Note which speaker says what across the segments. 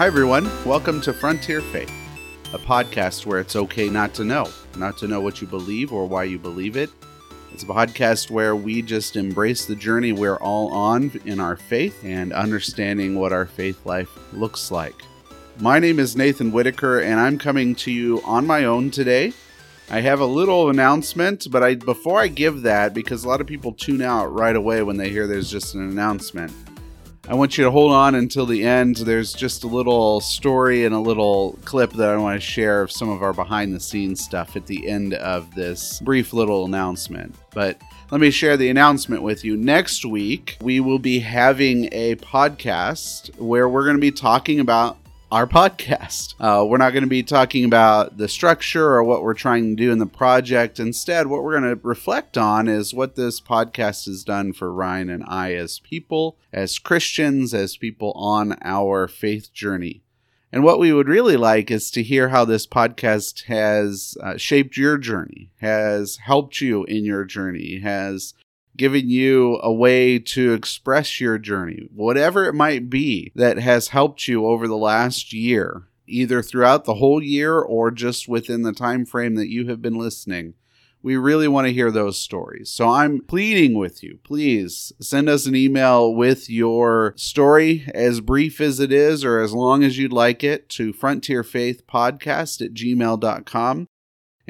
Speaker 1: Hi, everyone. Welcome to Frontier Faith, a podcast where it's okay not to know, not to know what you believe or why you believe it. It's a podcast where we just embrace the journey we're all on in our faith and understanding what our faith life looks like. My name is Nathan Whitaker, and I'm coming to you on my own today. I have a little announcement, but I before I give that, because a lot of people tune out right away when they hear there's just an announcement. I want you to hold on until the end. There's just a little story and a little clip that I want to share of some of our behind the scenes stuff at the end of this brief little announcement. But let me share the announcement with you. Next week, we will be having a podcast where we're going to be talking about our podcast. Uh, we're not going to be talking about the structure or what we're trying to do in the project. Instead, what we're going to reflect on is what this podcast has done for Ryan and I as people, as Christians, as people on our faith journey. And what we would really like is to hear how this podcast has uh, shaped your journey, has helped you in your journey, has giving you a way to express your journey, whatever it might be that has helped you over the last year, either throughout the whole year or just within the time frame that you have been listening. We really want to hear those stories. So I'm pleading with you, please send us an email with your story, as brief as it is, or as long as you'd like it, to frontierfaithpodcast at gmail.com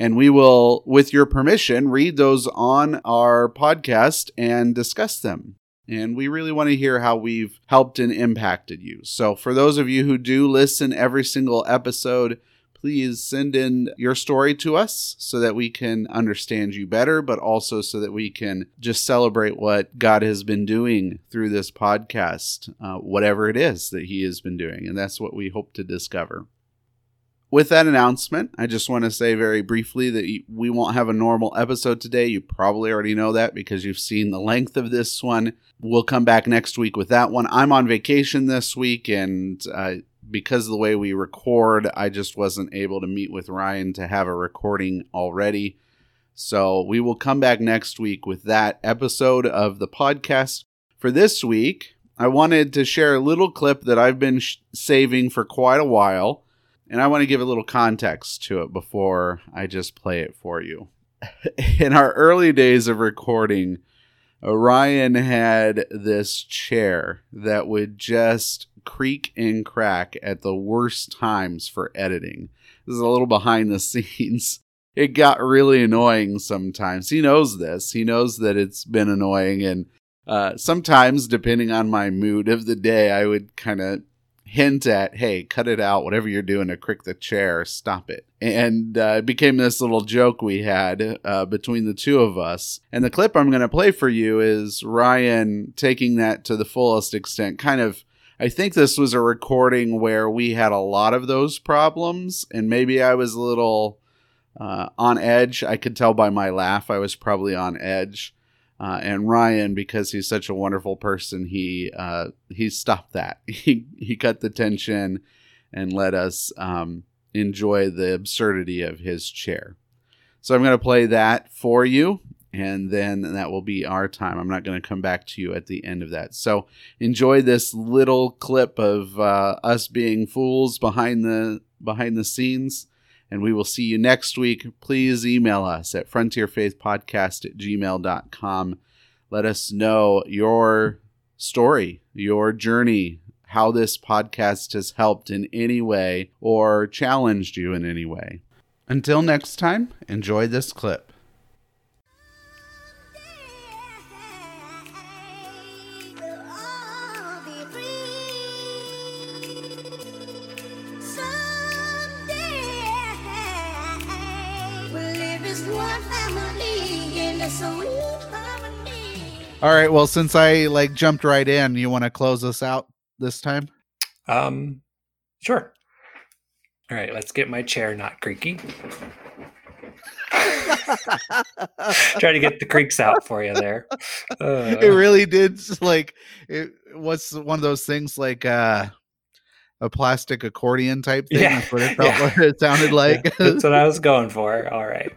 Speaker 1: and we will, with your permission, read those on our podcast and discuss them. And we really want to hear how we've helped and impacted you. So, for those of you who do listen every single episode, please send in your story to us so that we can understand you better, but also so that we can just celebrate what God has been doing through this podcast, uh, whatever it is that He has been doing. And that's what we hope to discover with that announcement, I just want to say very briefly that we won't have a normal episode today. You probably already know that because you've seen the length of this one. We'll come back next week with that one. I'm on vacation this week, and uh, because of the way we record, I just wasn't able to meet with Ryan to have a recording already. So we will come back next week with that episode of the podcast. For this week, I wanted to share a little clip that I've been sh- saving for quite a while and I want to give a little context to it before I just play it for you. In our early days of recording, Ryan had this chair that would just creak and crack at the worst times for editing. This is a little behind the scenes. It got really annoying sometimes. He knows this. He knows that it's been annoying. And uh, sometimes, depending on my mood of the day, I would kind of hint at, hey, cut it out, whatever you're doing to crick the chair, stop it. And uh, it became this little joke we had uh, between the two of us. And the clip I'm going to play for you is Ryan taking that to the fullest extent, kind of. I think this was a recording where we had a lot of those problems, and maybe I was a little uh, on edge. I could tell by my laugh I was probably on edge. Uh, and Ryan, because he's such a wonderful person, he uh, he stopped that. He he cut the tension and let us um, enjoy the absurdity of his chair. So I'm going to play that for you, and then that will be our time. I'm not going to come back to you at the end of that. So enjoy this little clip of uh, us being fools behind the behind the scenes and we will see you next week. Please email us at frontierfaithpodcast at gmail.com. Let us know your story, your journey, how this podcast has helped in any way or challenged you in any way. Until next time, enjoy this clip. All right. Well, since I like jumped right in, you want to close us out this time?
Speaker 2: Um, sure. All right. Let's get my chair not creaky. Try to get the creaks out for you there.
Speaker 1: Uh, it really did. Like it was one of those things, like uh, a plastic accordion type thing. Yeah. That's what it felt yeah. like. It sounded like.
Speaker 2: That's what I was going for. All right.